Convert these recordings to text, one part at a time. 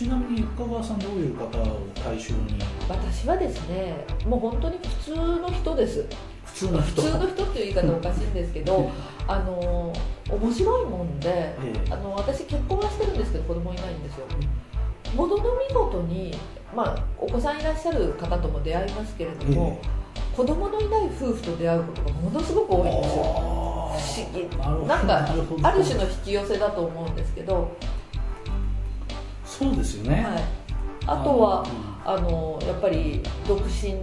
ちなみに深川さんどういう方を対象に？私はですねもう本当に普通の人です。普通の人。普通の人っていう言い方おかしいんですけどあの面白いもんでええ。あの私結婚はしてるんですけど子供いないんですよ。ものの見事に、まあ、お子さんいらっしゃる方とも出会いますけれども、子供のいない夫婦と出会うことがものすごく多いんですよ。不あ思議。ーなんかある種の引き寄せだと思うんですけど、そうですよね、はい、あとはあのやっぱり独身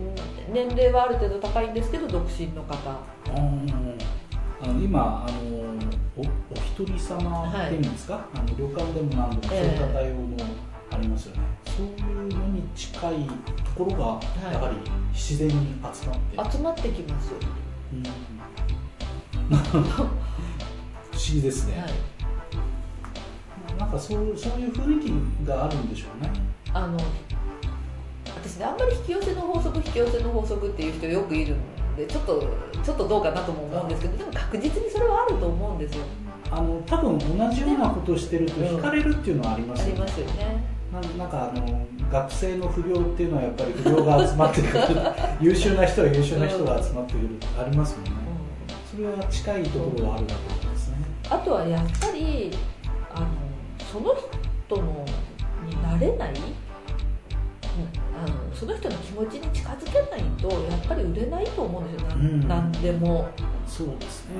年齢はある程度高いんですけど独身の方。うんあの今あのおお一人様っていうんですか、あの旅館でも何でもそういう方用のありますよね、そういうのに近いところがい。やはり自然に集まって、集まってきます、うん。不思議ですね、はい、かそうそういう雰囲気があるんでしょうね。あの私ねあんまり引き寄せの法則引き寄せの法則っていう人よくいるんでちょっとちょっとどうかなとも思うんですけどでも確実にそれはあると思うんですよ。あの多分同じようなことをしてると惹かれるっていうのはありますよね。ありますよね。ななんかあの学生の不良っていうのはやっぱり不良が集まってくる 優秀な人は優秀な人が集まってくる、ありますもん。ねそれは近いところはあるなと思いますね、あとはやっぱりその人のになれない、うんあのその人の気持ちに近づけないとやっぱり売れないと思うんですよ、なんうん。でも。そうですね。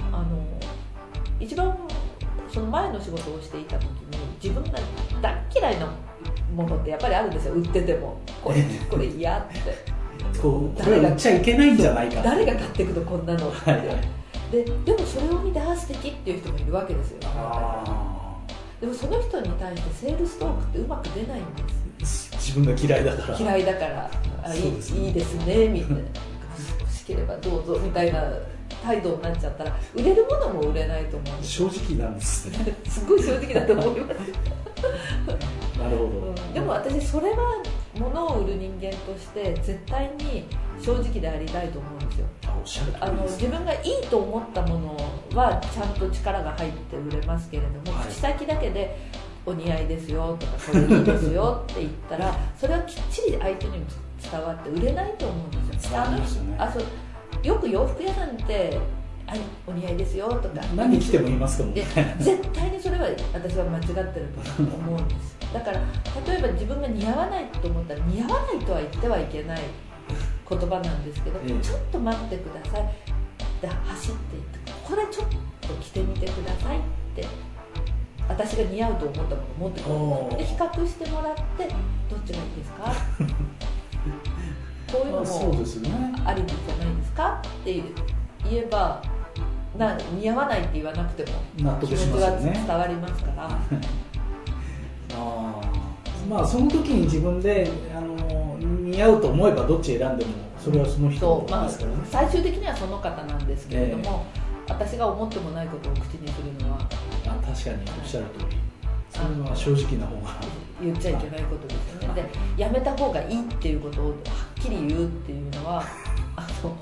うん。あの一番その前の仕事をしていた時に自分が大っ嫌いなものってやっぱりあるんですよ。売ってても。これこれ嫌って。こうこれは売っちゃいけないんじゃないか誰が買っていくのこんなのって、はいはいででもそれを見てああ素敵っていう人もいるわけですよ。あでもその人に対してセールストークってうまく出ないんですー 自分が嫌いだから。嫌いだからあいいいいですねみたいな。欲しければどうぞみたいな態度になっちゃったら売れるものも売れないと思うんです正直なんですね。すごい正直だと思います。なるほど、うん。でも私それは物を売る人間として絶対に正直でありたいと思うんですよ。あの自分がいいと思ったものはちゃんと力が入って売れますけれども、はい。口先だけで「お似合いですよ」とか「これいいですよ」って言ったら それはきっちり相手にも伝わって売れないと思うんですよ。あのあそうよく洋服屋さんって「あお似合いですよ」とか。何着ても言いますかも。絶対にそれは私は間違ってると思うんです。だから例えば自分が似合わないと思ったら似合わないとは言ってはいけない言葉なんですけど、ええ。ちょっと待ってください。で走っていってこれちょっと着てみてくださいって私が似合うと思ったものを持ってくるで比較してもらってどっちがいいですか？こういうのもありじゃないですか？って言えばな似合わないって言わなくても納得し気持ちはますよね伝わりますから、あー。まあその時に自分であの似合うと思えばどっち選んでもそれはその人ですからね、最終的にはその方なんですけれども、私が思ってもないことを口にするのはあ確かにおっしゃる通り。それは正直な方が。言っちゃいけないことですよね。でやめた方がいいっていうことをはっきり言うっていうのはあの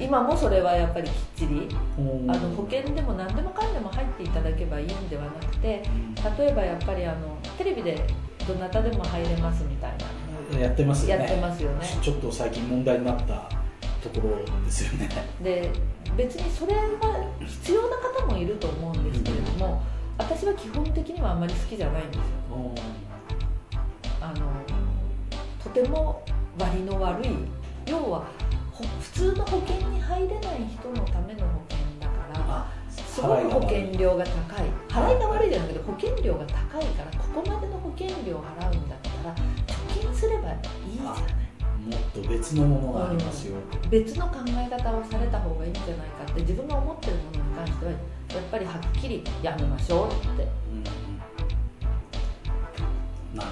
今もそれはやっぱりきっちりあの保険でも何でもかんでも入っていただけばいいんではなくて例えばやっぱりあのテレビでどなたでも入れますみたいな。やってますよね。やってますよね。ちょっと最近問題になったところですよね。で別にそれが必要な方もいると思うんですけれども私は基本的にはあまり好きじゃないんですよ。あのとても割の悪い要はほ普通の保険に入れない人のための保険だからあすごく保険料が高い。払いが悪いじゃなくて保険料が高いからここまでの保険料を払うんだったら貯金すればいいじゃない。もっと別のものがありますよ、別の考え方をされた方がいいんじゃないかって自分が思ってるものに関してはやっぱりはっきりやめましょうって、はい、うん。なる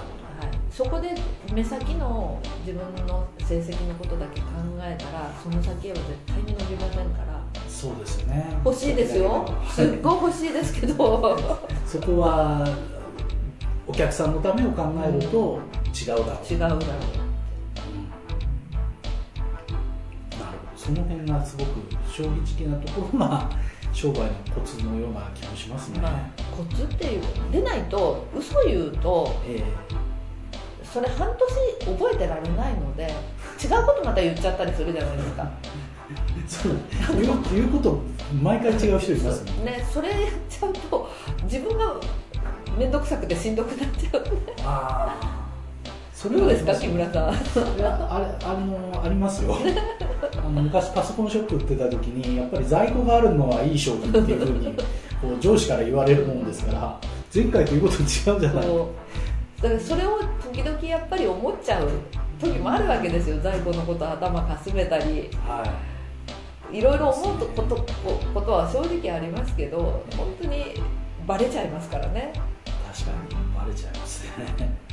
そこで目先の自分の成績のことだけ考えたらその先へは絶対に伸びませんから。そうですよね。欲しいですよ。すっごい欲しいですけど。そこはお客さんのためを考えると違うだろう、違うだろううん。なるほど。その辺がすごく衝撃的なところが商売のコツのような気もしますね、まあコツっていう出ないと嘘言うと、えー、それ半年覚えてられないので違うことまた言っちゃったりするじゃないですか。そう。言う言うこと毎回違う人いますね。それやっちゃうと自分が面倒くさくてしんどくなっちゃうね。ああそれどうですか木村さん。いやあれあのありますよ。あの昔パソコンショップ売ってた時にやっぱり在庫があるのはいい商品っていうふうにこう上司から言われるもんですから前回ということ違うじゃないだからそれを時々やっぱり思っちゃう時もあるわけですよ。在庫のこと頭かすめたり、はい、いろいろ思うことことは正直ありますけど本当にバレちゃいますからね。確かにバレちゃいますね。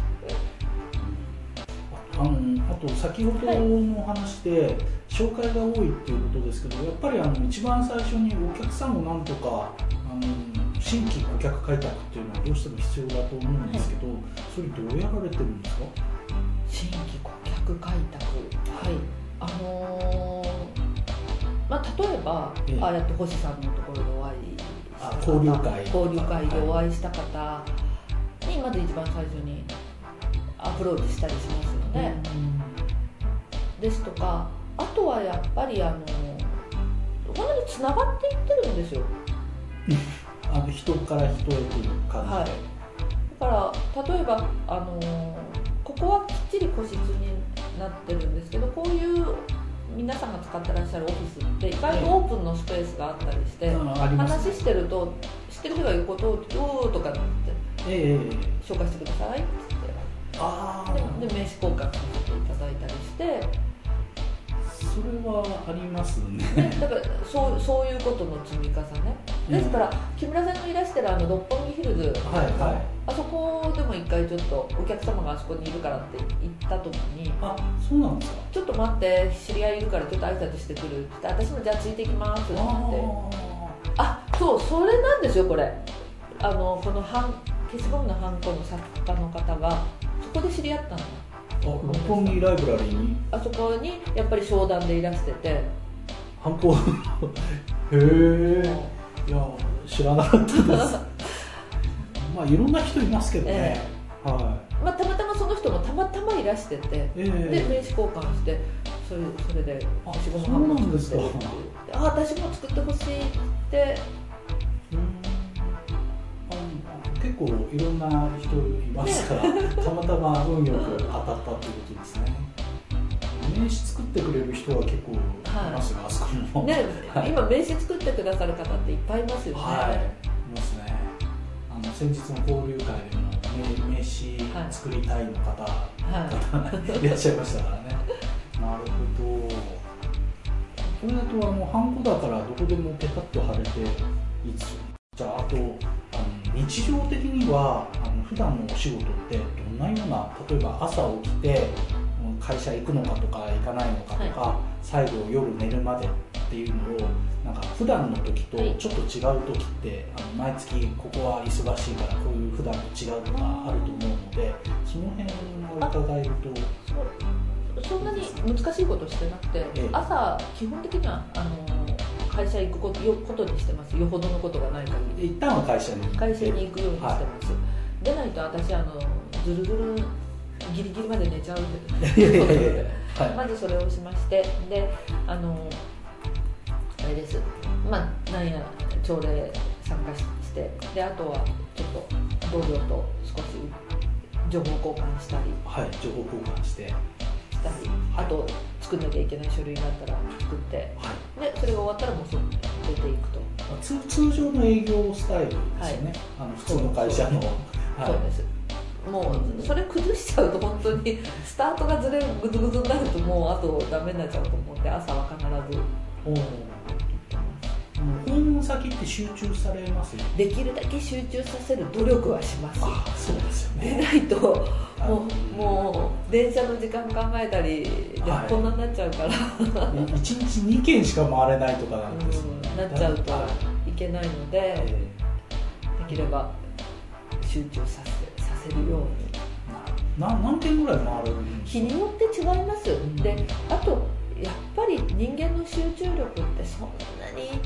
あのあと先ほどの話で、紹介が多いっていうことですけどやっぱりあの一番最初にお客さんをなんとかあの新規顧客開拓っていうのはどうしても必要だと思うんですけど、はい、それどうやられてるんですか？新規顧客開拓。はい。あのー、まあ、例えば、ええ、ああやって星さんのところでお会いした交流会交流会でお会いした方にまず一番最初にアプローチしたりしますよね、うん、ですとかあとはやっぱりあの本当につながっていってるんですよ あの人から人へという感じ、はい、だから例えばあのここはきっちり個室になってるんですけどこういう皆さんが使ってらっしゃるオフィスって意外とオープンのスペースがあったりして、話してると知ってる人が言うことを「どう?」とかって、え紹介してください」って言って。あでで名刺交換させていただいたりして。それはありますねだからそうそういうことの積み重ねですから、木村さんのいらしてるあの六本木ヒルズ、はいはい、あそこでも一回ちょっとお客様があそこにいるからって言った時にあそうなんですか？ちょっと待って知り合いいるからちょっと挨拶してくる。って私もじゃあついてきますって言って。あそうそれなんですよこれ。あのこの消しゴムのハンコの作家の方がそこで知り合ったの。六本木ライブラリーに？あそこにやっぱり商談でいらしてて。反抗 へえいや知らなかったです。まあいろんな人いますけどね、えー、はい。まあ、たまたまその人もたまたまいらしてて、えー、で名刺交換してそれそれで消しゴムハンコ作ってあ私も作ってほしいって。結構いろんな人いますから、たまたま運よく当たったっていうことですね名刺作ってくれる人は結構いますよ、はい、あそこも、ね、はい、今名刺作ってくださる方っていっぱいいますよね。はいいますね。あの先日の交流会でも名名刺作りたいの方、はい、いらっしゃいましたからね。なるほど。これだとあのハンコだからどこでもペタッと貼れていいですよ。じゃああとあの日常的にはあの普段のお仕事ってどんなような例えば朝起きて会社行くのかとか行かないのかとか、はい、最後夜寝るまでっていうのをなんか普段の時とちょっと違う時って、あの毎月ここは忙しいからこういう普段と違うとかあると思うのでその辺を伺えるとそんなに難しいことしてなくて、ええ、朝基本的にはあの会社行くことよことにしてます。よほどのことがない限り。一旦は会社に。会社に行くようにしてます、はい、でないと私あのずるずるギリギリまで寝ちゃうんでまずそれをしましてであのあれです。まあなんや朝礼参加してであとはちょっと同僚と少し情報交換したり。はい情報交換して。したり。あと作んなきゃいけない書類があったら作って、はい、でそれが終わったらもうそ出ていくと。通通常の営業スタイルですよね、はい、あの普通の会社の。そうです、もうそれ崩しちゃうと本当にスタートがずれるぐずぐずになるともうあとダメになっちゃうと思って朝は必ず。訪問先って集中されます？よできるだけ集中させる努力はします。あそうですよね。でないともうもう電車の時間考えたりで、はい、こんなになっちゃうから。1日2軒しか回れないとかなんです、うん、なっちゃうとい。けないので、できれば集中させさせるように。な何件ぐらい回る日によって違います、うん、であとやっぱり人間の集中力ってそんなに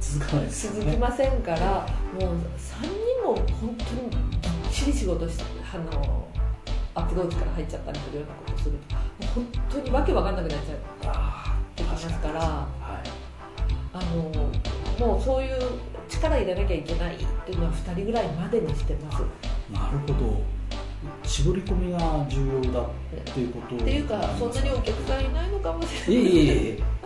続かないね。続きませんからもう3人も本当にびっちり仕事してあのアプローチから入っちゃったりするようなことをすると本当にわけわかんなくなっちゃうあってきますから。はい。あのもうそういう力入れなきゃいけないっていうのは2人ぐらいまでにしてます。なるほど。絞り込みが重要だっていうことっていうかそんなにお客さんいないのかもしれない。いえいえ